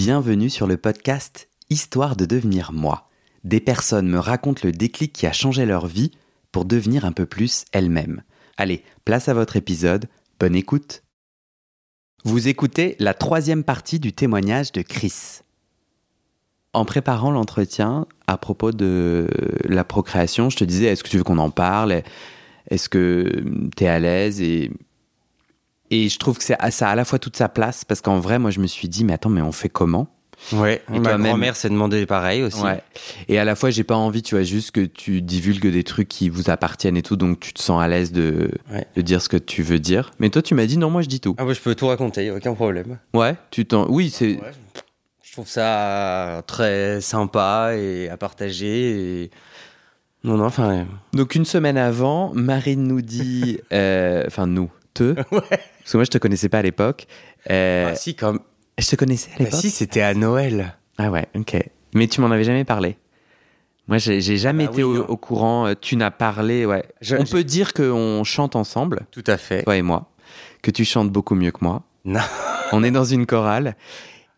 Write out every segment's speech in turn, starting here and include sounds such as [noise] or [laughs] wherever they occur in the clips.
Bienvenue sur le podcast Histoire de devenir moi. Des personnes me racontent le déclic qui a changé leur vie pour devenir un peu plus elles-mêmes. Allez, place à votre épisode, bonne écoute. Vous écoutez la troisième partie du témoignage de Chris. En préparant l'entretien à propos de la procréation, je te disais, est-ce que tu veux qu'on en parle? Est-ce que tu es à l'aise? Et, et je trouve que c'est- ça a à la fois toute sa place, parce qu'en vrai, moi, je me suis dit, mais attends, mais on fait comment? Ouais, Et ma grand-mère s'est demandé pareil aussi. Ouais. Et à la fois, j'ai pas envie, tu vois, juste que tu divulgues des trucs qui vous appartiennent et tout, donc tu te sens à l'aise de, Ouais. de dire ce que tu veux dire. Mais toi, tu m'as dit, non, moi, je dis tout. Ah ouais, je peux tout raconter, y a aucun problème. Ouais, tu t'en. Oui, c'est. Ouais, je trouve ça très sympa et à partager. Et... Non, non, enfin. Donc, une semaine avant, Marine nous dit. [laughs] euh, Enfin, [laughs] Parce que moi, je te connaissais pas à l'époque. Euh, ah, si, comme. Je te connaissais à Bah, l'époque si, c'était à Noël. Ah ouais, ok. Mais tu m'en avais jamais parlé. Moi, j'ai j'ai jamais Bah été oui, au, courant. Euh, Tu n'as parlé, ouais. Je- On je- peut dire qu'on chante ensemble, Tout à fait. toi et moi. Que tu chantes beaucoup mieux que moi. Non. On est dans une chorale.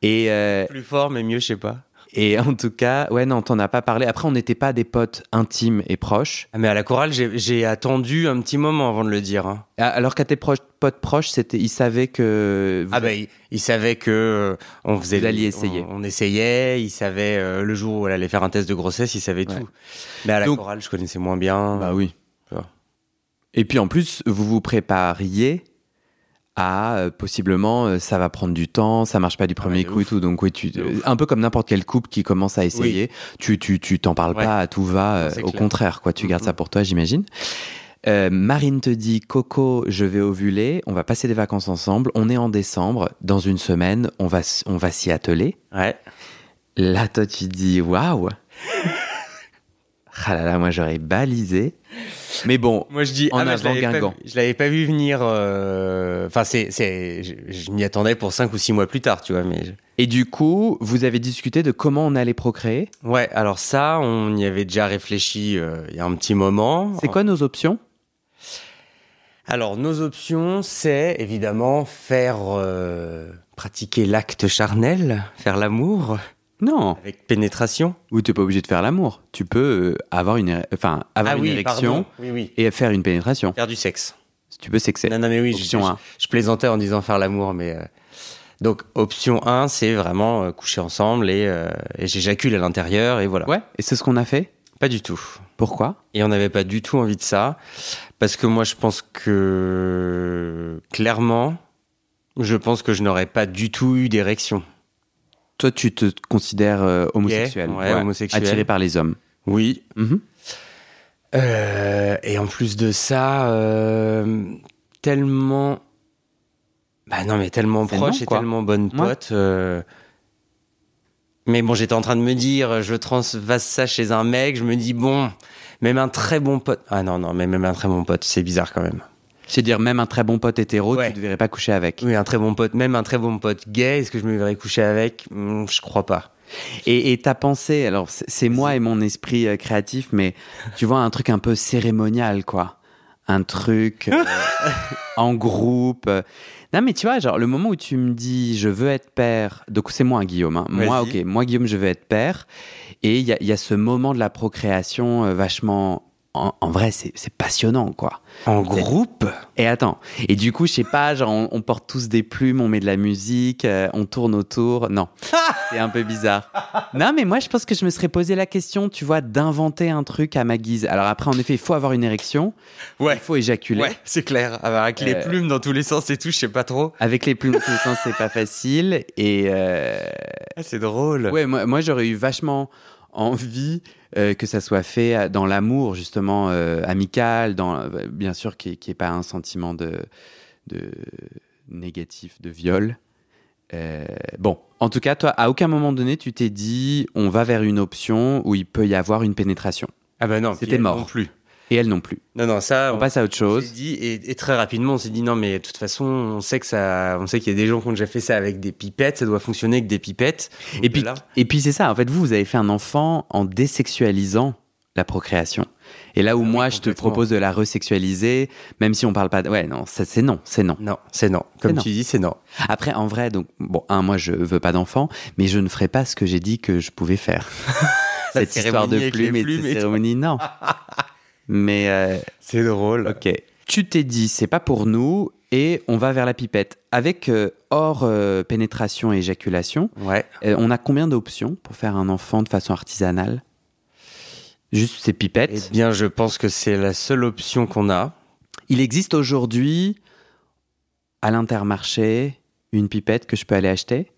Et, euh, Plus fort, mais mieux, je sais pas. Et [laughs] en tout cas, ouais, non, t'en as pas parlé. Après, on n'était pas des potes intimes et proches. Ah, mais à la chorale, j'ai attendu un petit moment avant de le dire. hein. Ah, Alors qu'à tes proches, potes proches, c'était, ils savaient que. vous- Ah bah, il, il savait que euh, on faisait. Vous alliez essayer. On, on essayait. Il savait euh, le jour où elle allait faire un test de grossesse, il savait Ouais. tout. Mais à la Donc- chorale, je connaissais moins bien. Bah oui. Et puis en plus, vous vous prépariez à euh, possiblement euh, ça va prendre du temps, ça marche pas du premier de coup et tout. Donc oui, tu, euh, un peu comme n'importe quel couple qui commence à essayer, tu tu tu t'en parles Ouais. pas à tout va. au clair. contraire, quoi, tu gardes Mhm. ça pour toi, j'imagine. Marine te dit Coco, je vais ovuler, on va passer des vacances ensemble. On est en décembre, dans une semaine, on va on va s'y atteler. Ouais. Là, toi, tu dis waouh. [laughs] Ah là là, moi j'aurais balisé. Mais bon, Moi je dis En ah, bah, avant je pas Guingamp. je l'avais pas vu venir. euh, Enfin c'est c'est je, je m'y attendais pour cinq ou six mois plus tard, tu vois. Mais je- Et du coup, vous avez discuté de comment on allait procréer? ouais. Alors ça, on y avait déjà réfléchi euh, il y a un petit moment. C'est quoi nos options? Alors nos options, c'est évidemment faire euh, pratiquer l'acte charnel, faire l'amour Non. avec pénétration. Ou t'es pas obligé de faire l'amour. Tu peux euh, avoir une, enfin, avoir ah une oui, érection. Oui oui. et faire une pénétration. Faire du sexe. Tu peux sexer. Non non mais oui. je- Option je, 1. je plaisantais en disant faire l'amour, mais euh, donc option 1, c'est vraiment euh, coucher ensemble et, euh, et j'éjacule à l'intérieur et voilà. Ouais. Et c'est ce qu'on a fait? Pas du tout. Pourquoi? Et on n'avait pas du tout envie de ça. Parce que moi, je pense que, clairement, je pense que je n'aurais pas du tout eu d'érection. Toi, tu te considères euh, homosexuel. ouais, homosexuel. Attiré par les hommes. Oui. Mhm. Euh, et en plus de ça, euh, tellement. Bah non, mais tellement proche non, et tellement bonne pote. Mais bon, j'étais en train de me dire, je transvase ça chez un mec, je me dis, bon, même un très bon pote. Ah non, non, mais même un très bon pote, c'est bizarre quand même. C'est-à-dire, même un très bon pote hétéro, Ouais. tu ne devrais pas coucher avec. Oui, un très bon pote, même un très bon pote gay, est-ce que je me verrais coucher avec? Hmm, Je crois pas. Et, ta pensée, alors c'est- moi et mon esprit euh, créatif, mais tu vois, un truc un peu cérémonial, quoi. Un truc euh, [laughs] en groupe. euh. Non, mais tu vois, genre, le moment où tu me dis je veux être père, donc c'est moi, Guillaume. hein. Moi, ok, moi, Guillaume, je veux être père. Et il y a, il y a ce moment de la procréation vachement. En, en vrai, c'est passionnant, quoi. En groupe Et attends, et du coup, je sais pas, genre, on, on porte tous des plumes, on met de la musique, euh, on tourne autour. Non, [laughs] c'est un peu bizarre. Non, mais moi, je pense que je me serais posé la question, tu vois, d'inventer un truc à ma guise. Alors après, en effet, il faut avoir une érection, Ouais. il faut éjaculer. Ouais, c'est clair. Avec les Euh, plumes dans tous les sens et tout, je sais pas trop. Avec les plumes dans tous les sens, c'est pas facile. Et euh, Ah, c'est drôle. ouais, moi, moi, j'aurais eu vachement envie euh, que ça soit fait dans l'amour, justement, euh, amical, dans, euh, bien sûr, qu'il n'y ait, pas un sentiment de, de négatif, de viol. Euh, bon, en tout cas, toi, à aucun moment donné, tu t'es dit, on va vers une option où il peut y avoir une pénétration. Ah bah non, C'était mort. Non plus. Et elle non plus. Non, non, ça. On passe à autre chose. dit, et, et très rapidement, on s'est dit non, mais de toute façon, on sait que ça, on sait qu'il y a des gens qui ont déjà fait ça avec des pipettes, ça doit fonctionner avec des pipettes. Et Donc puis, là- et puis c'est ça, en fait, vous, vous avez fait un enfant en désexualisant la procréation. Et là où Ah oui, moi, je te propose de la resexualiser, même si on parle pas de... Ouais, non, c'est non, c'est non. Non, c'est non. Comme non. tu dis, c'est non. Après, en vrai, donc, bon, un, moi, je veux pas d'enfant, mais je ne ferai pas ce que j'ai dit que je pouvais faire. [laughs] Cette histoire de plumes et de plumes et tout. cérémonie, non. [laughs] mais, euh, C'est drôle. ok. Tu t'es dit, c'est pas pour nous, et on va vers la pipette. Avec euh, hors euh, pénétration et éjaculation, Ouais. on a combien d'options pour faire un enfant de façon artisanale? Juste ces pipettes. Eh bien, je pense que c'est la seule option qu'on a. Il existe aujourd'hui à l'intermarché une pipette que je peux aller acheter?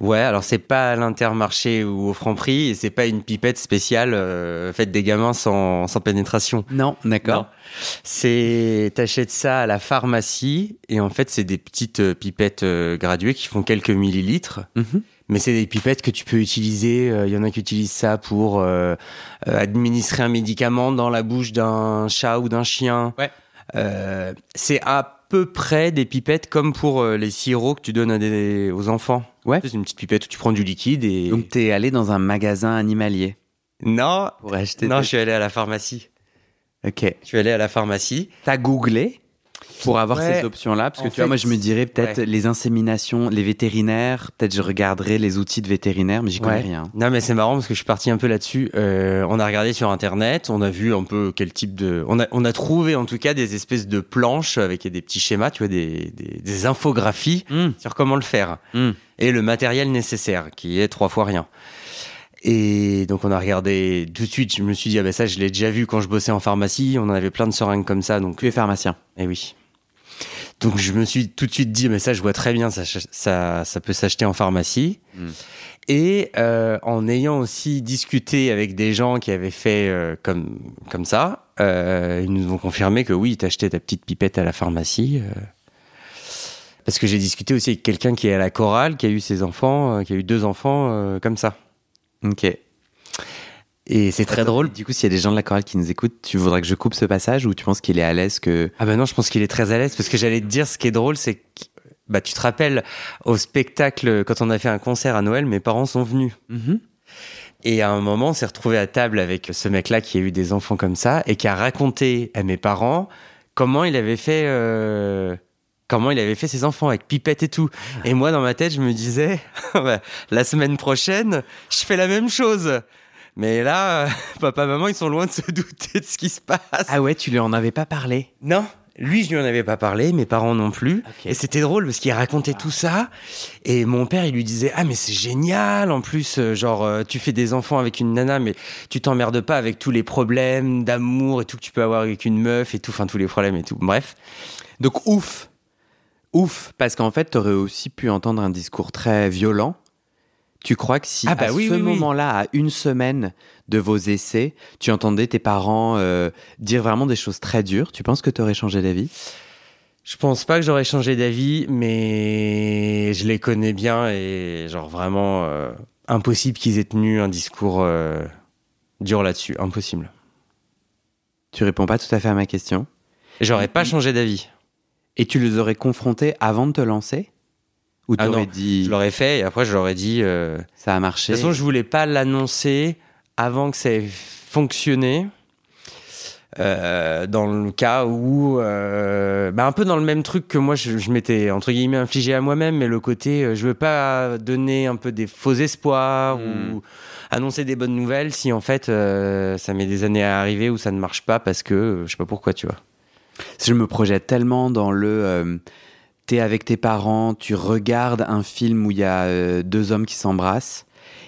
Ouais, alors c'est pas à l'intermarché ou au franc-prix, et c'est pas une pipette spéciale euh, faite des gamins sans, sans pénétration. Non, d'accord. C'est t'achètes ça à la pharmacie et en fait c'est des petites euh, pipettes euh, graduées qui font quelques millilitres, Mhm. mais c'est des pipettes que tu peux utiliser. euh, Il y en a qui utilisent ça pour euh, euh, administrer un médicament dans la bouche d'un chat ou d'un chien. Ouais. Euh, c'est à peu près des pipettes comme pour euh, les sirops que tu donnes à des, aux enfants. Ouais. C'est une petite pipette où tu prends du liquide et Donc t'es allé dans un magasin animalier? Non, pour acheter. non, je suis allé à la pharmacie. Ok. Je suis allé à la pharmacie. T'as googlé? Pour avoir Ouais. ces options-là Parce que En tu vois, moi je me dirais peut-être ouais. les inséminations, les vétérinaires, peut-être je regarderais les outils de vétérinaire, mais j'y connais Ouais. rien. Non, mais c'est marrant parce que je suis parti un peu là-dessus. Euh, on a regardé sur internet, on a vu un peu quel type de. On a, on a trouvé en tout cas des espèces de planches avec des petits schémas, tu vois, des, des, des infographies Hum, sur comment le faire hum. et le matériel nécessaire qui est trois fois rien. Et donc on a regardé tout de suite. Je me suis dit ah ben ça je l'ai déjà vu quand je bossais en pharmacie. On en avait plein de seringues comme ça donc Tu es pharmacien. eh oui. Donc je me suis tout de suite dit, mais ça je vois très bien, ça, ça, ça peut s'acheter en pharmacie. Mm. Et euh, en ayant aussi discuté avec des gens qui avaient fait euh, comme, comme ça, euh, ils nous ont confirmé que oui, t'achetais ta petite pipette à la pharmacie. parce que j'ai discuté aussi avec quelqu'un qui est à la chorale, qui a eu ses enfants, qui a eu deux enfants comme ça. Ok. Et c'est très Attends, drôle. Du coup, s'il y a des gens de la chorale qui nous écoutent, tu voudrais que je coupe ce passage ou tu penses qu'il est à l'aise que. Ah ben non, je pense qu'il est très à l'aise parce que j'allais te dire ce qui est drôle, c'est que bah tu te rappelles au spectacle quand on a fait un concert à Noël, mes parents sont venus Mhm. et à un moment on s'est retrouvé à table avec ce mec-là qui a eu des enfants comme ça et qui a raconté à mes parents comment il avait fait euh, comment il avait fait ses enfants avec pipette et tout. Et moi dans ma tête je me disais [laughs] bah, la semaine prochaine je fais la même chose. Mais là, euh, [laughs] papa, maman, ils sont loin de se [laughs] douter de ce qui se passe. Ah ouais, tu lui en avais pas parlé? Non, lui, je lui en avais pas parlé, mes parents non plus. Et c'était drôle parce qu'il racontait tout ça. Et mon père, il lui disait Ah, mais c'est génial. En plus, euh, genre, euh, tu fais des enfants avec une nana, mais tu t'emmerdes pas avec tous les problèmes d'amour et tout que tu peux avoir avec une meuf et tout, enfin, tous les problèmes et tout. Bref. Donc ouf. Ouf. Parce qu'en fait, t'aurais aussi pu entendre un discours très violent. Tu crois que si Ah bah à oui, ce oui, oui. moment-là, à une semaine de vos essais, tu entendais tes parents euh, dire vraiment des choses très dures, tu penses que t'aurais changé d'avis? Je pense pas que j'aurais changé d'avis, mais je les connais bien et, genre, vraiment, euh, impossible qu'ils aient tenu un discours euh, dur là-dessus. Impossible. Tu réponds pas tout à fait à ma question? J'aurais pas changé d'avis. Et tu les aurais confrontés avant de te lancer? Ou Ah non, dit Je l'aurais fait et après je leur ai dit. euh, ça a De marché toute façon, je voulais pas l'annoncer avant que ça ait fonctionné. Euh, dans le cas où, euh, bah un peu dans le même truc que moi, je, je m'étais entre guillemets infligé à moi-même, mais le côté, euh, je veux pas donner un peu des faux espoirs Mm. ou annoncer des bonnes nouvelles si en fait euh, ça met des années à arriver ou ça ne marche pas parce que euh, je sais pas pourquoi, tu vois. Je me projette tellement dans le. T'es avec tes parents, tu regardes un film où il y a euh, deux hommes qui s'embrassent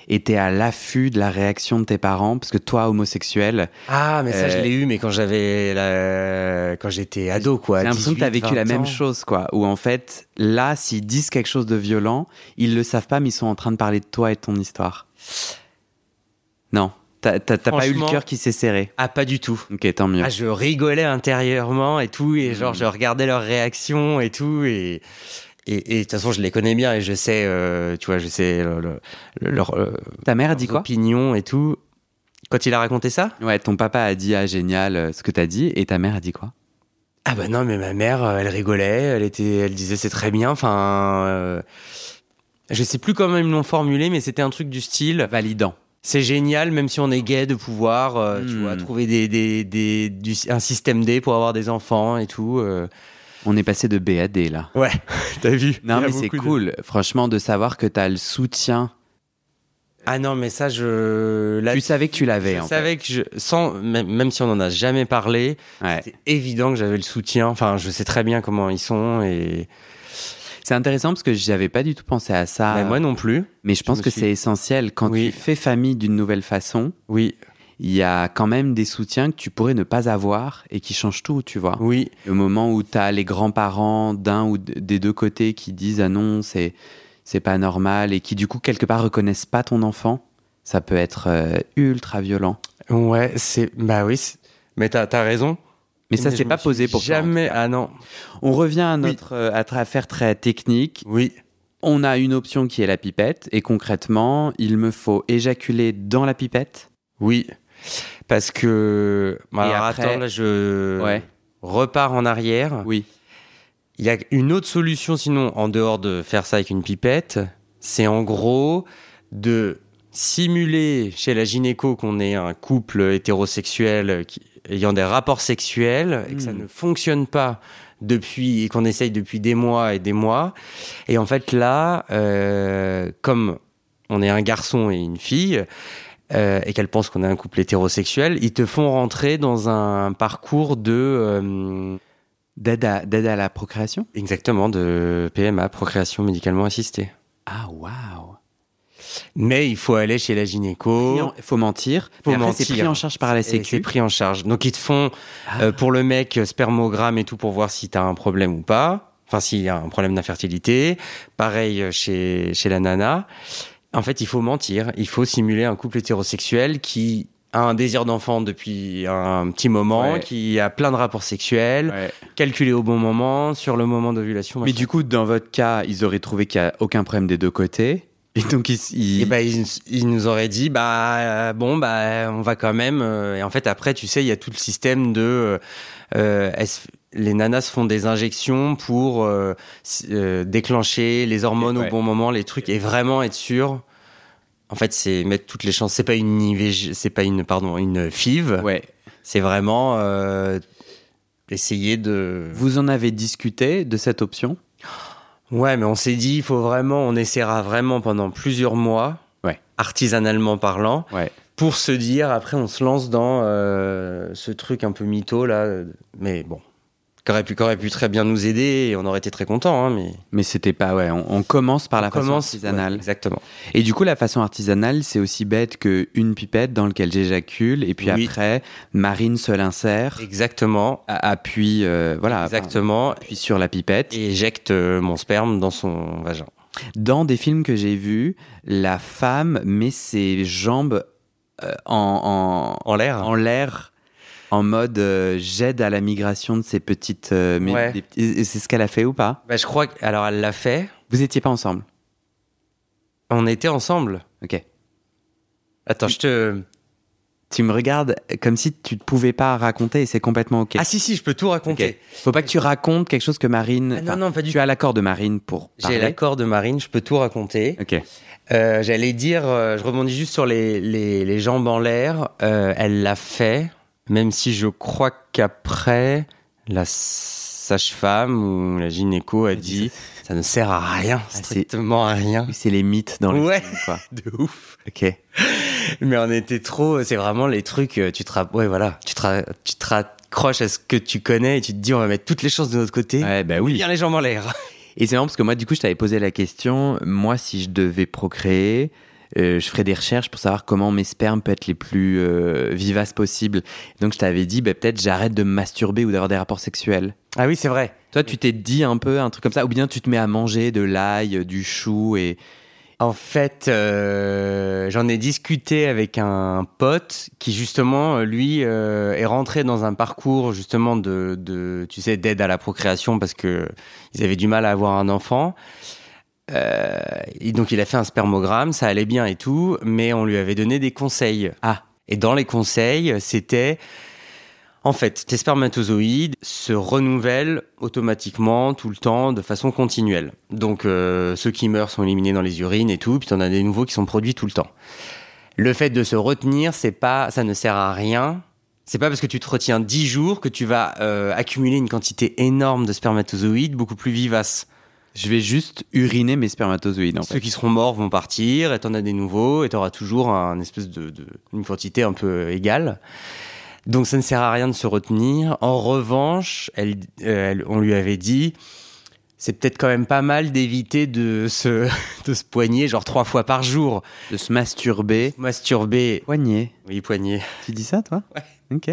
et t'es à l'affût de la réaction de tes parents parce que toi, homosexuel, Ah, mais ça je Euh, l'ai eu, mais quand j'avais la... quand j'étais ado, quoi. j'ai l'impression que t'as 18, vécu la 20 même chose, quoi. Où en fait, là, s'ils disent quelque chose de violent, ils le savent pas, mais ils sont en train de parler de toi et de ton histoire. Non, t'as pas eu le cœur qui s'est serré. Ah, pas du tout. Ok, tant mieux. Ah, je rigolais intérieurement et tout, et genre, Mm. je regardais leurs réactions et tout, et. Et de toute façon, je les connais bien et je sais, euh, tu vois, je sais le- le- le- leur, euh, Ta mère a dit quoi opinions et tout. Quand il a raconté ça Ouais, ton papa a dit ah génial euh, ce que t'as dit et ta mère a dit quoi Ah bah non, mais ma mère, elle rigolait, elle était, elle disait c'est très bien. Enfin, euh, je sais plus comment ils me l'ont formulé, mais c'était un truc du style. Validant. C'est génial, même si on est gay, de pouvoir, euh, tu Hmm. vois, trouver des, des, des- du- un système D pour avoir des enfants et tout. euh. On est passé de B à D là. Ouais, [laughs] t'as vu Non, mais c'est de- cool, franchement, de savoir que tu as le soutien. Ah non, mais ça, je. Là, tu savais que tu l'avais, je en savais que je. Sans, même, même si on en a jamais parlé. Ouais. c'est évident que j'avais le soutien. Enfin, je sais très bien comment ils sont et. C'est intéressant parce que j'avais pas du tout pensé à ça. Mais moi non plus. mais je pense que suis- c'est essentiel. Quand Oui. tu fais famille d'une nouvelle façon, Oui, il y a quand même des soutiens que tu pourrais ne pas avoir et qui changent tout, tu vois. oui. Le moment où tu as les grands-parents d'un ou des deux côtés qui disent ah non, c'est c'est pas normal et qui du coup quelque part reconnaissent pas ton enfant, ça peut être euh, ultra violent. Ouais, c'est. Bah oui. Mais t'as as raison. Mais ça me pas posé pour Jamais. Ah non. On revient à Oui. notre euh, affaire très technique. Oui. On a une option qui est la pipette et concrètement, il me faut éjaculer dans la pipette? Oui. Parce que. bah, alors, après- attends, là, je Ouais. repars en arrière. Oui. Il y a une autre solution, sinon, en dehors de faire ça avec une pipette, c'est en gros de simuler chez la gynéco qu'on est un couple hétérosexuel qui- ayant des rapports sexuels et que ça Hmm. ne fonctionne pas depuis et qu'on essaye depuis des mois et des mois. Et en fait, là, euh, comme on est un garçon et une fille, euh, et qu'elles pensent qu'on est un couple hétérosexuel, ils te font rentrer dans un parcours de... euh, D'aide à, à la procréation? Exactement, de PMA, procréation médicalement assistée. Ah waouh. Mais il faut aller chez la gynéco. En- faut mentir. Faut après, c'est mentir. pris en charge par la et C'est Sécu. pris en charge. Donc ils te font Ah. euh, pour le mec euh, spermogramme et tout pour voir si t'as un problème ou pas. Enfin, s'il y a un problème d'infertilité. Pareil euh, chez, chez la nana. En fait, il faut mentir. Il faut simuler un couple hétérosexuel qui a un désir d'enfant depuis un petit moment, Ouais. qui a plein de rapports sexuels, Ouais. calculé au bon moment, sur le moment d'ovulation. Mais du coup, dans votre cas, ils auraient trouvé qu'il n'y a aucun problème des deux côtés. Et donc, Et ils, ils nous auraient dit bah euh, bon bah on va quand même euh, et en fait après tu sais il y a tout le système de euh, les nanas font des injections pour déclencher les hormones Ouais. au bon moment les trucs et vraiment être sûr en fait c'est mettre toutes les chances c'est pas une IVG c'est pas une pardon une FIV Ouais. c'est vraiment essayer de Vous en avez discuté de cette option? Ouais, mais on s'est dit, il faut vraiment, on essaiera vraiment pendant plusieurs mois, Ouais. artisanalement parlant, Ouais. pour se dire, après, on se lance dans euh, ce truc un peu mytho, là. Mais bon, qui aurait pu, qui aurait pu très bien nous aider et on aurait été très contents, hein, mais. Mais c'était pas. Ouais, on, on commence par la on façon artisanale. ouais, exactement. Et du coup, la façon artisanale, c'est aussi bête qu'une pipette dans laquelle j'éjacule. Et puis Oui. après, Marine se l'insère, Exactement. appuie, euh, voilà, exactement. appuie sur la pipette. Et éjecte euh, mon sperme dans son vagin. Dans des films que j'ai vus, la femme met ses jambes euh, en, En l'air en, en l'air. En mode euh, j'aide à la migration de ces petites. euh, mais- Ouais. des petits- et c'est ce qu'elle a fait ou pas? Bah, Je crois que. Alors, elle l'a fait. Vous étiez pas ensemble? On était ensemble. Ok. Attends, je te. Tu me regardes comme si tu ne pouvais pas raconter et c'est complètement ok. Ah, si, si, je peux tout raconter. Ok. Faut pas que tu racontes quelque chose que Marine. Ah, non, non, pas du Tu as l'accord de Marine pour J'ai l'accord de Marine, je peux tout raconter. Ok. Euh, J'allais dire, je rebondis juste sur les, les, les jambes en l'air. Elle l'a fait, même si je crois qu'après, la sage-femme ou la gynéco a dit ça ne sert à rien, c'est- strictement à rien. C'est les mythes dans le Ouais. film, quoi. [laughs] De ouf. Ok. Mais on était trop, c'est vraiment les trucs, euh, tu te, ouais, voilà, tu te, tu te raccroches à ce que tu connais et tu te dis on va mettre toutes les chances de notre côté. Ouais, bah oui. Bien les jambes en l'air. Et c'est marrant parce que moi, du coup, je t'avais posé la question. Moi, si je devais procréer, je ferais des recherches pour savoir comment mes spermes peuvent être les plus euh, vivaces possibles. Donc, je t'avais dit, bah, peut-être j'arrête de me masturber ou d'avoir des rapports sexuels. Ah oui, c'est vrai. Toi, tu t'es dit un peu un truc comme ça, ou bien tu te mets à manger de l'ail, euh, du chou et. En fait, euh, j'en ai discuté avec un pote qui justement, euh, lui, euh, est rentré dans un parcours justement de, de tu sais, d'aide à la procréation parce que ils avaient du mal à avoir un enfant. Euh, et donc il a fait un spermogramme, ça allait bien et tout, mais on lui avait donné des conseils. Ah. Et dans les conseils, c'était en fait, tes spermatozoïdes se renouvellent automatiquement tout le temps de façon continuelle. Donc euh, ceux qui meurent sont éliminés dans les urines et tout, puis t'en as des nouveaux qui sont produits tout le temps. Le fait de se retenir, c'est pas, ça ne sert à rien. C'est pas parce que tu te retiens 10 jours que tu vas euh, accumuler une quantité énorme de spermatozoïdes beaucoup plus vivaces. Je vais juste uriner mes spermatozoïdes en Ceux fait. qui seront morts vont partir, et t'en as des nouveaux, et t'auras toujours un espèce de, de- une quantité un peu égale. Donc ça ne sert à rien de se retenir. En revanche, elle, euh, elle- on lui avait dit, c'est peut-être quand même pas mal d'éviter de se, [laughs] de se poigner genre trois fois par jour. De se masturber. Masturber, Poignet. oui poignet, Tu dis ça toi? Ouais. Ok.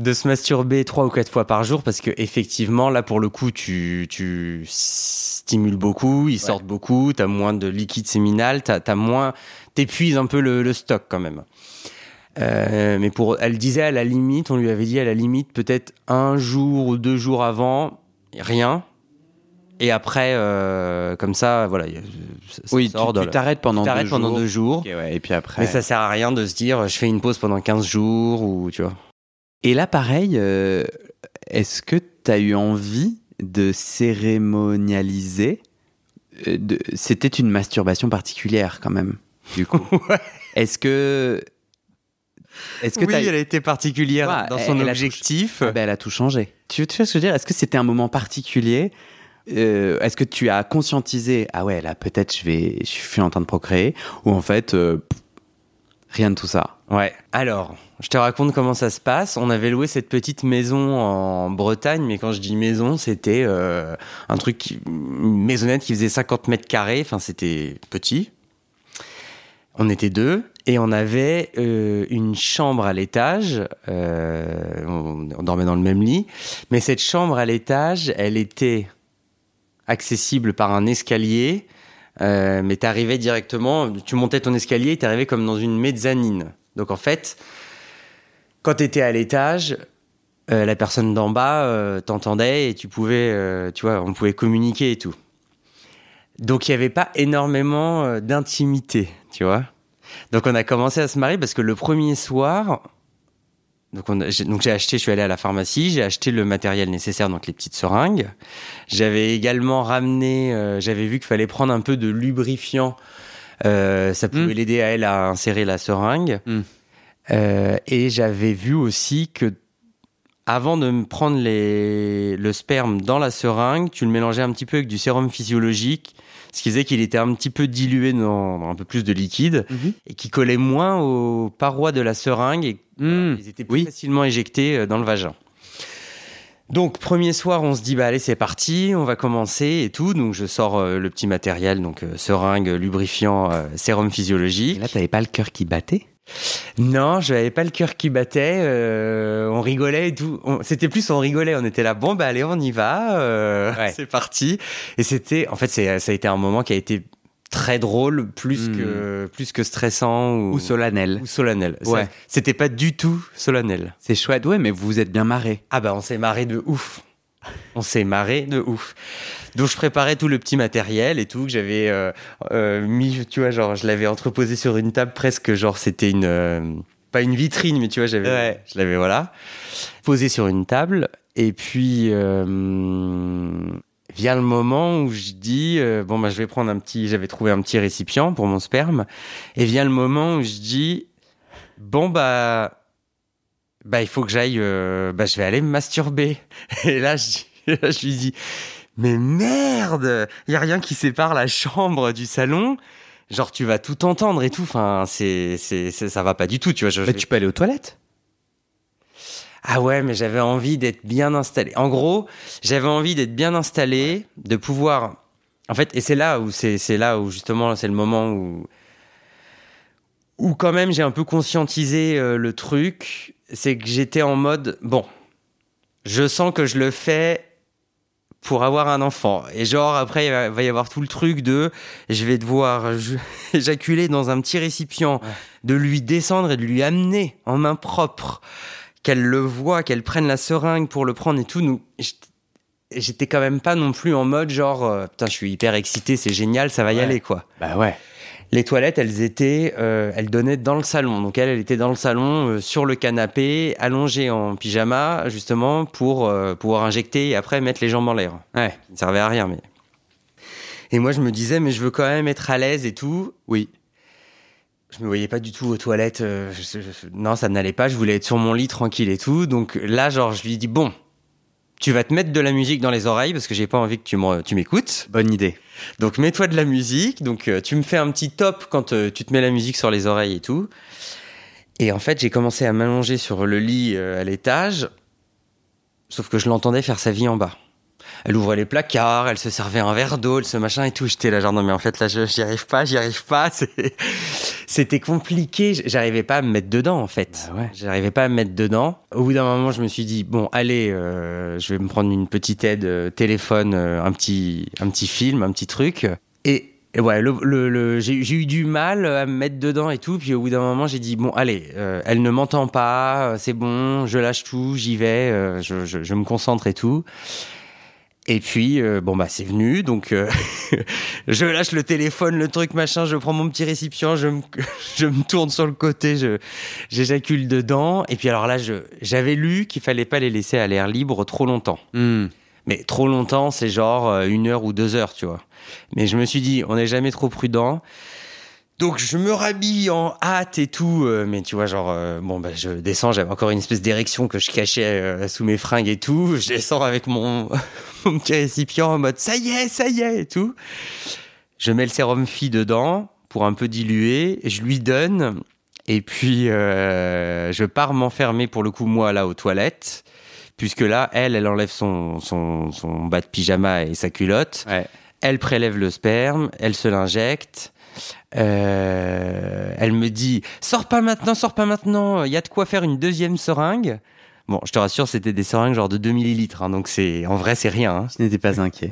De se masturber trois ou quatre fois par jour parce que effectivement là pour le coup tu, tu stimules beaucoup, ils sortent beaucoup, t'as moins de liquide séminal, t'as as moins, t'épuises un peu le, le stock quand même. Euh, mais pour, elle disait à la limite, on lui avait dit à la limite peut-être un jour ou deux jours avant, rien. Et après, euh, comme ça, voilà. ça- Oui, tu sort t'arrêtes pendant, tu deux pendant jours. deux jours. Ok, ouais, Et puis après. Mais ça sert à rien de se dire, je fais une pause pendant 15 jours ou tu vois. Et là, pareil, euh, est-ce que tu as eu envie de cérémonialiser euh, de... C'était une masturbation particulière quand même, du coup. [laughs] Ouais. Est-ce que. Est-ce que oui, elle a été particulière Ouais, dans son elle a objectif. Ah ben, elle a tout changé. Tu, tu vois ce que je veux dire? Est-ce que c'était un moment particulier? Euh, Est-ce que tu as conscientisé Ah ouais, là peut-être je vais, je suis en train de procréer, ou en fait euh, pff, rien de tout ça? Ouais. Alors, je te raconte comment ça se passe. On avait loué cette petite maison en Bretagne, mais quand je dis maison, c'était euh, un truc, une maisonnette qui faisait 50 mètres carrés. Enfin, c'était petit. On était deux et on avait euh, une chambre à l'étage. euh, on, dormait dans le même lit, mais cette chambre à l'étage, elle était accessible par un escalier. Euh, mais t'arrivais directement, tu montais ton escalier t'arrivais comme dans une mezzanine. Donc en fait, quand t'étais à l'étage, euh, la personne d'en bas euh, t'entendait et tu pouvais, euh, tu vois, on pouvait communiquer et tout. Donc il n'y avait pas énormément d'intimité, tu vois. Donc on a commencé à se marier parce que le premier soir, donc on a- j'ai donc j'ai acheté, je suis allé à la pharmacie, j'ai acheté le matériel nécessaire, donc les petites seringues. J'avais également ramené, j'avais vu qu'il fallait prendre un peu de lubrifiant. Ça pouvait Mm. l'aider à elle à insérer la seringue. Mm. Euh, et j'avais vu aussi que avant de me prendre les, le sperme dans la seringue, tu le mélangeais un petit peu avec du sérum physiologique, ce qui faisait qu'il était un petit peu dilué dans, dans un peu plus de liquide et qui collait moins aux parois de la seringue et Mm. ils étaient plus Oui. facilement éjectés euh, dans le vagin. Donc premier soir, on se dit bah allez c'est parti, on va commencer et tout. Donc je sors euh, le petit matériel, donc euh, seringue, lubrifiant, euh, sérum Et physiologique. là, t'avais pas le cœur qui battait? Non, je n'avais pas le cœur qui battait. euh, on rigolait et tout. On- C'était plus on rigolait. On était là. Bon bah allez, on y va. euh, Ouais. [laughs] C'est parti. Et c'était, en fait, ça a été un moment qui a été très drôle, plus Mm. que plus que stressant ou, Ou solennel ou solennel. Ouais. C'était pas du tout solennel. C'est chouette, ouais, mais vous vous êtes bien marré. Ah bah on s'est marré de ouf. On s'est marré de ouf. Donc je préparais tout le petit matériel et tout que j'avais euh, euh, mis, tu vois, genre je l'avais entreposé sur une table presque, genre c'était une euh, pas une vitrine, mais tu vois, j'avais, Ouais. je l'avais voilà posé sur une table. Et puis vient le moment où je dis euh, bon bah je vais prendre un petit, j'avais trouvé un petit récipient pour mon sperme. Et vient le moment où je dis bon bah bah il faut que j'aille euh, bah je vais aller me masturber. [laughs] Et là je, [laughs] là, je lui dis mais merde il y a rien qui sépare la chambre du salon genre tu vas tout entendre et tout enfin c'est c'est ça va pas du tout tu vois je- je vais- tu peux aller aux toilettes? ah ouais, mais j'avais envie d'être bien installé. En gros, j'avais envie d'être bien installé, de pouvoir. En fait, et c'est là où c'est c'est là où justement c'est le moment où où quand même j'ai un peu conscientisé euh, le truc, c'est que j'étais en mode bon, je sens que je le fais pour avoir un enfant. Et genre après il va, y avoir tout le truc de je vais devoir [laughs] éjaculer dans un petit récipient, de lui descendre et de lui amener en main propre qu'elle le voit, qu'elle prenne la seringue pour le prendre et tout. Nous, j'étais- quand même pas non plus en mode genre euh, putain, je suis hyper excité, c'est génial, ça va y aller quoi. Bah ouais. Les toilettes, elles étaient, euh, elles donnaient dans le salon. Donc elle, elle était dans le salon, euh, sur le canapé, allongée en pyjama, justement pour euh, pouvoir injecter et après mettre les jambes en l'air. Ouais. Ça ne servait à rien, mais. Et moi, je me disais, mais je veux quand même être à l'aise et tout. Oui. je me voyais pas du tout aux toilettes. non, ça n'allait pas. Je voulais être sur mon lit tranquille et tout. Donc là, genre, je lui dis bon, tu vas te mettre de la musique dans les oreilles parce que j'ai pas envie que tu tu m'écoutes. Bonne idée. Donc mets-toi de la musique. Donc euh, tu me fais un petit top quand euh, tu te mets la musique sur les oreilles et tout. Et en fait, j'ai commencé à m'allonger sur le lit euh, à l'étage. Sauf que je l'entendais faire sa vie en bas. Elle ouvrait les placards, elle se servait un verre d'eau, elle se machin et tout. J'étais là genre non mais en fait là je- j'y arrive pas, j'y arrive pas. [laughs] C'était compliqué. J'arrivais pas à me mettre dedans en fait. Bah ouais. J'arrivais pas à me mettre dedans. Au bout d'un moment, je me suis dit bon, allez, euh, je vais me prendre une petite aide euh, téléphone, euh, un petit, un petit film, un petit truc. Et, et ouais, le, le- le- j'ai eu du mal à me mettre dedans et tout. Puis au bout d'un moment, j'ai dit bon, allez, euh, elle ne m'entend pas, c'est bon, je lâche tout, j'y vais, euh, je, je- je me concentre et tout. Et puis, euh, bon, bah, c'est venu, donc euh, [laughs] je lâche le téléphone, le truc, machin, je prends mon petit récipient, je me, [laughs] je me tourne sur le côté, je, j'éjacule dedans. Et puis, alors là, je, j'avais lu qu'il fallait pas les laisser à l'air libre trop longtemps. Hmm. Mais trop longtemps, c'est genre euh, une heure ou deux heures, tu vois. Mais je me suis dit, on n'est jamais trop prudent. Donc je me rhabille en hâte et tout, euh, mais tu vois, genre, euh, bon, bah, je descends, j'avais encore une espèce d'érection que je cachais euh, sous mes fringues et tout. Je descends avec mon, [laughs] mon petit récipient en mode, ça y est, ça y est et tout. Je mets le sérum fille dedans pour un peu diluer, je lui donne, et puis je pars m'enfermer pour le coup, moi, là, aux toilettes, puisque là, elle, elle enlève son, son, son bas de pyjama et sa culotte. Ouais. Elle prélève le sperme, elle se l'injecte. Euh, elle me dit Sors pas maintenant, sors pas maintenant, il y a de quoi faire une deuxième seringue. Bon, je te rassure, c'était des seringues genre de 2 millilitres, hein, donc c'est en vrai, c'est rien. hein. Je n'étais pas inquiet.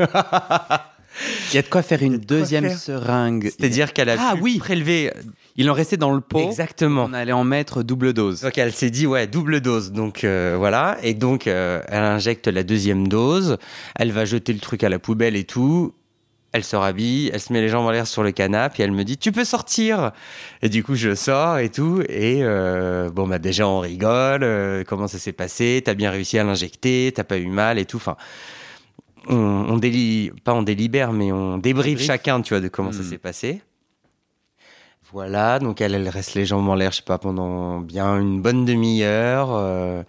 Il [laughs] y a de quoi faire une de deuxième faire. seringue. C'est-à-dire qu'elle a Ah pu oui. prélever. Il en restait dans le pot. Exactement. On allait en mettre double dose. Donc elle s'est dit ouais double dose donc euh, voilà et donc euh, elle injecte la deuxième dose elle va jeter le truc à la poubelle et tout elle se rhabille elle se met les jambes en l'air sur le canapé et elle me dit tu peux sortir et du coup je sors et tout et euh, bon bah déjà on rigole euh, comment ça s'est passé? T'as bien réussi à l'injecter t'as pas eu mal et tout enfin on, on pas on délibère mais on débriefe Débrief. chacun tu vois de comment ça Hmm. s'est passé voilà, donc elle, elle reste les jambes en l'air, je sais pas, pendant bien une bonne demi-heure. euh.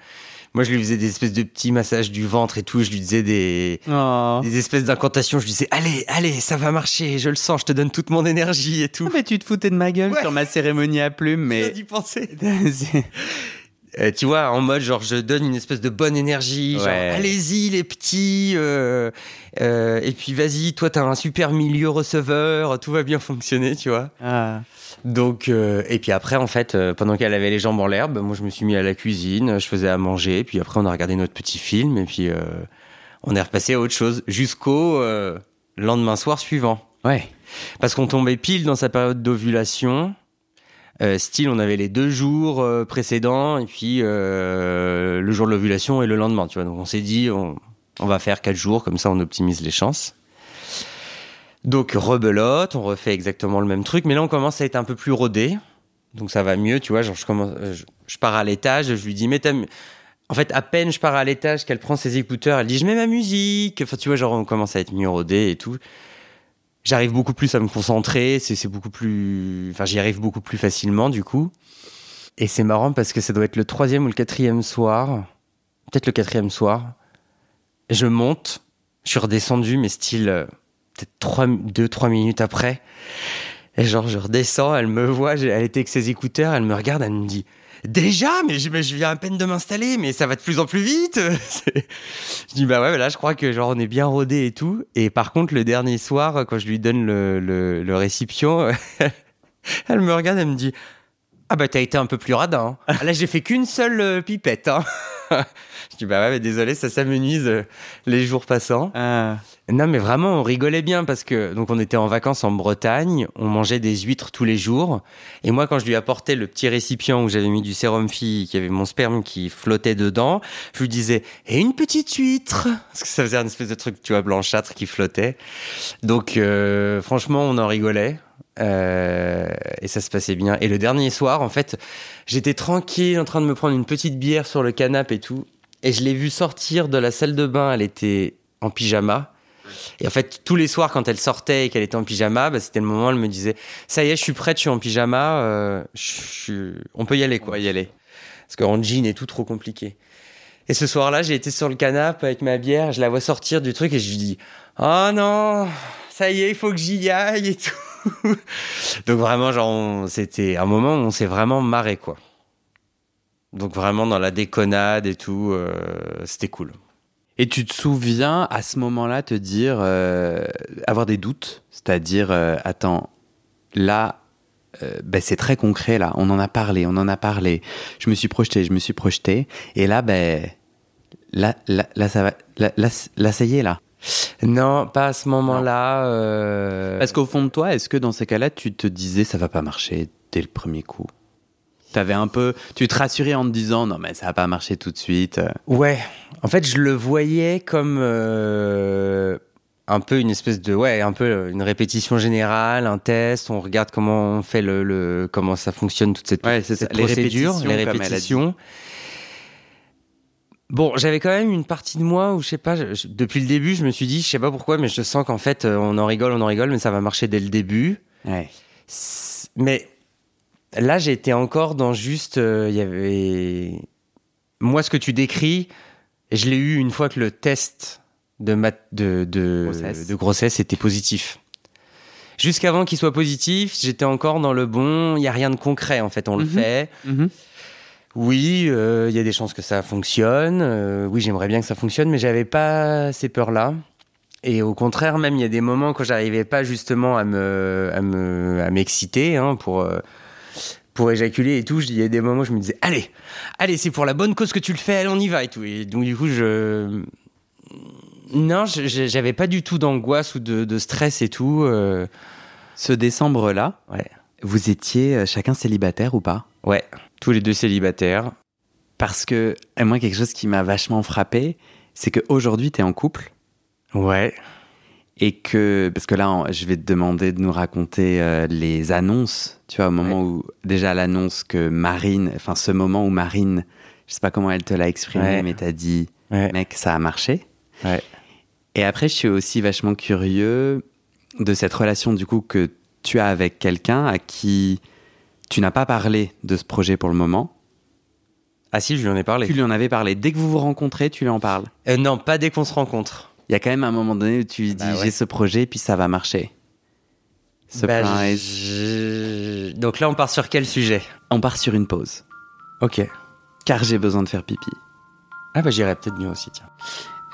Moi, je lui faisais des espèces de petits massages du ventre et tout. Je lui disais des, Oh. des espèces d'incantations. Je lui disais, allez, allez, ça va marcher, je le sens, je te donne toute mon énergie et tout. Ah, mais tu te foutais de ma gueule Ouais. sur ma cérémonie à plumes, mais. d'y penser. [laughs] Euh, tu vois, en mode genre je donne une espèce de bonne énergie, genre allez-y les petits, euh, euh, et puis vas-y, toi t'as un super milieu receveur, tout va bien fonctionner, tu vois. Ah. Donc, euh, et puis après, en fait, euh, pendant qu'elle avait les jambes en l'herbe, moi je me suis mis à la cuisine, je faisais à manger, puis après on a regardé notre petit film, et puis euh, on est repassé à autre chose jusqu'au lendemain soir suivant. Ouais. Parce qu'on tombait pile dans sa période d'ovulation. Style, on avait les deux jours précédents, et puis le jour de l'ovulation et le lendemain, tu vois. Donc on s'est dit, on, on va faire quatre jours, comme ça on optimise les chances. Donc rebelote, on refait exactement le même truc, mais là on commence à être un peu plus rodé. Donc ça va mieux, tu vois. Genre je commence, euh, je, pars à l'étage, je lui dis mu- en fait à peine je pars à l'étage qu'elle prend ses écouteurs, elle dit je mets ma musique. Enfin tu vois genre on commence à être mieux rodé et tout. J'arrive beaucoup plus à me concentrer, c'est c'est beaucoup plus, enfin j'y arrive beaucoup plus facilement du coup. Et c'est marrant parce que ça doit être le troisième ou le quatrième soir, peut-être le quatrième soir. Je monte, je suis redescendu, mais style euh, peut-être trois, deux, trois minutes après. Et genre, je redescends, elle me voit, elle était avec ses écouteurs, elle me regarde, elle me dit Déjà, mais je, viens à peine de m'installer, mais ça va de plus en plus vite. [laughs] Je dis bah ouais, là je crois que genre on est bien rodé et tout. Et par contre, le dernier soir, quand je lui donne le, le, le récipient, [laughs] elle me regarde, elle me dit ah bah t'as été un peu plus radin. hein. Ah, Là j'ai fait qu'une seule euh, pipette. Hein. [laughs] [laughs] je dis bah ouais, mais désolé, ça s'amenuise euh, les jours passants. Ah. Non, mais vraiment, on rigolait bien parce que donc on était en vacances en Bretagne, on mangeait des huîtres tous les jours. Et moi, quand je lui apportais le petit récipient où j'avais mis du sérum fille, qui avait mon sperme qui flottait dedans, je lui disais et une petite huître parce que ça faisait un espèce de truc, tu vois, blanchâtre qui flottait. Donc euh, franchement, on en rigolait. Euh, et ça se passait bien. Et le dernier soir, en fait, j'étais tranquille en train de me prendre une petite bière sur le canapé et tout. Et je l'ai vue sortir de la salle de bain. Elle était en pyjama. Et en fait, tous les soirs, quand elle sortait et qu'elle était en pyjama, bah, c'était le moment où elle me disait Ça y est, je suis prête, je suis en pyjama, euh, je on peut y aller, quoi. Y aller. Parce qu'en jean et tout, trop compliqué. Et ce soir-là, j'ai été sur le canapé avec ma bière, je la vois sortir du truc et je lui dis Oh non, ça y est, il faut que j'y aille et tout. [laughs] Donc vraiment, genre, c'était un moment où on s'est vraiment marré, quoi. Donc vraiment dans la déconnade et tout, euh, c'était cool. Et tu te souviens à ce moment-là te dire, euh, avoir des doutes, c'est-à-dire, euh, attends, là, ben, c'est très concret là, on en a parlé, on en a parlé, je me suis projeté, je me suis projeté, et là, ben, là, là, ça va, là, là, ça y est là. Non, pas à ce moment-là. euh, Parce qu'au fond de toi, est-ce que dans ces cas-là, tu te disais, ça va pas marcher dès le premier coup? T'avais un peu, tu te rassurais en te disant, non mais ça va pas marcher tout de suite. euh. Ouais, en fait, je le voyais comme euh, un peu une espèce de ouais, un peu une répétition générale, un test. On regarde comment on fait le, le- comment ça fonctionne toute cette, Ouais, ça, cette les procédure, les répétitions. Bon, j'avais quand même une partie de moi où je sais pas, je- depuis le début, je me suis dit, je sais pas pourquoi, mais je sens qu'en fait, euh, on en rigole, on en rigole, mais ça va marcher dès le début. Ouais. Mais là, j'étais encore dans juste. euh, Il y avait. Moi, ce que tu décris, je l'ai eu une fois que le test de, mat... de, de, Grossesse. de grossesse était positif. Jusqu'avant qu'il soit positif, j'étais encore dans le bon. Il n'y a rien de concret, en fait. On le Mhm. fait. Mhm. Oui, euh, il y a des chances que ça fonctionne. Euh, oui, j'aimerais bien que ça fonctionne, mais j'avais pas ces peurs-là. Et au contraire, même il y a des moments quand j'arrivais pas justement à me à me à m'exciter hein, pour euh, pour éjaculer et tout. Il y a des moments où je me disais allez, allez, c'est pour la bonne cause que tu le fais, allez, on y va et tout. Et donc du coup, je non, j'avais pas du tout d'angoisse ou de, de stress et tout. Ce décembre-là, Ouais. vous étiez chacun célibataire ou pas? Ouais, tous les deux célibataires. Parce que, et moi, quelque chose qui m'a vachement frappé, c'est qu'aujourd'hui, tu es en couple Ouais. et que, parce que là, on- je vais te demander de nous raconter euh, les annonces, tu vois, au moment où, déjà l'annonce que Marine, enfin, ce moment où Marine, je sais pas comment elle te l'a exprimé, Ouais. mais t'as dit, Ouais. mec, ça a marché. Ouais. Et après, je suis aussi vachement curieux de cette relation, du coup, que tu as avec quelqu'un à qui tu n'as pas parlé de ce projet pour le moment. Ah si, je lui en ai parlé. Tu lui en avais parlé. Dès que vous vous rencontrez, tu lui en parles. Euh, non, pas dès qu'on se rencontre. Il y a quand même un moment donné où tu lui dis Bah ouais. j'ai ce projet puis ça va marcher. Bah, je- Donc là, on part sur quel sujet? On part sur une pause. Ok. Car j'ai besoin de faire pipi. Ah bah j'irai peut-être mieux aussi, tiens.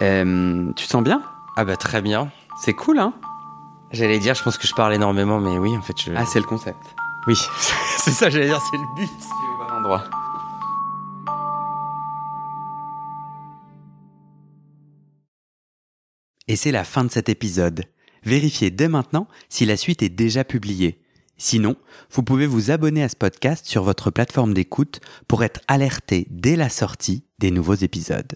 Euh, tu te sens bien? Ah bah très bien. C'est cool, hein? J'allais dire, je pense que je parle énormément, mais oui, en fait, je... Ah, c'est le concept. oui, [laughs] c'est ça, j'allais dire, c'est le but. Tu es au bon endroit. Et c'est la fin de cet épisode. Vérifiez dès maintenant si la suite est déjà publiée. Sinon, vous pouvez vous abonner à ce podcast sur votre plateforme d'écoute pour être alerté dès la sortie des nouveaux épisodes.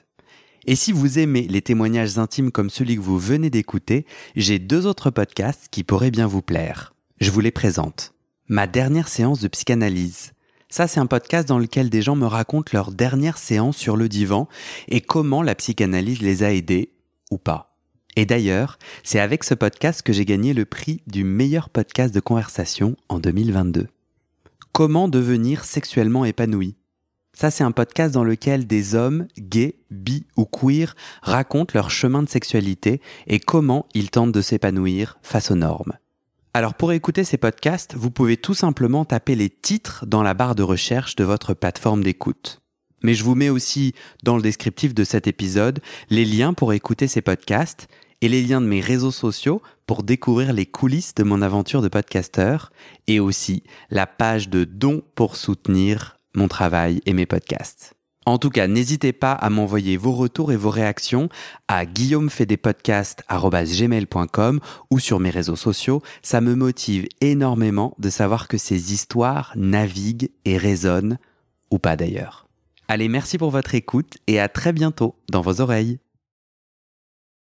Et si vous aimez les témoignages intimes comme celui que vous venez d'écouter, j'ai deux autres podcasts qui pourraient bien vous plaire. Je vous les présente. Ma dernière séance de psychanalyse. Ça, c'est un podcast dans lequel des gens me racontent leur dernière séance sur le divan et comment la psychanalyse les a aidés ou pas. Et d'ailleurs, c'est avec ce podcast que j'ai gagné le prix du meilleur podcast de conversation en 2022. Comment devenir sexuellement épanoui? Ça, c'est un podcast dans lequel des hommes, gays, bi ou queer, racontent leur chemin de sexualité et comment ils tentent de s'épanouir face aux normes. Alors pour écouter ces podcasts, vous pouvez tout simplement taper les titres dans la barre de recherche de votre plateforme d'écoute. Mais je vous mets aussi dans le descriptif de cet épisode les liens pour écouter ces podcasts et les liens de mes réseaux sociaux pour découvrir les coulisses de mon aventure de podcasteur et aussi la page de dons pour soutenir mon travail et mes podcasts. En tout cas, n'hésitez pas à m'envoyer vos retours et vos réactions à guillaumefedepodcast.gmail.com ou sur mes réseaux sociaux. Ça me motive énormément de savoir que ces histoires naviguent et résonnent, ou pas d'ailleurs. Allez, merci pour votre écoute et à très bientôt dans vos oreilles.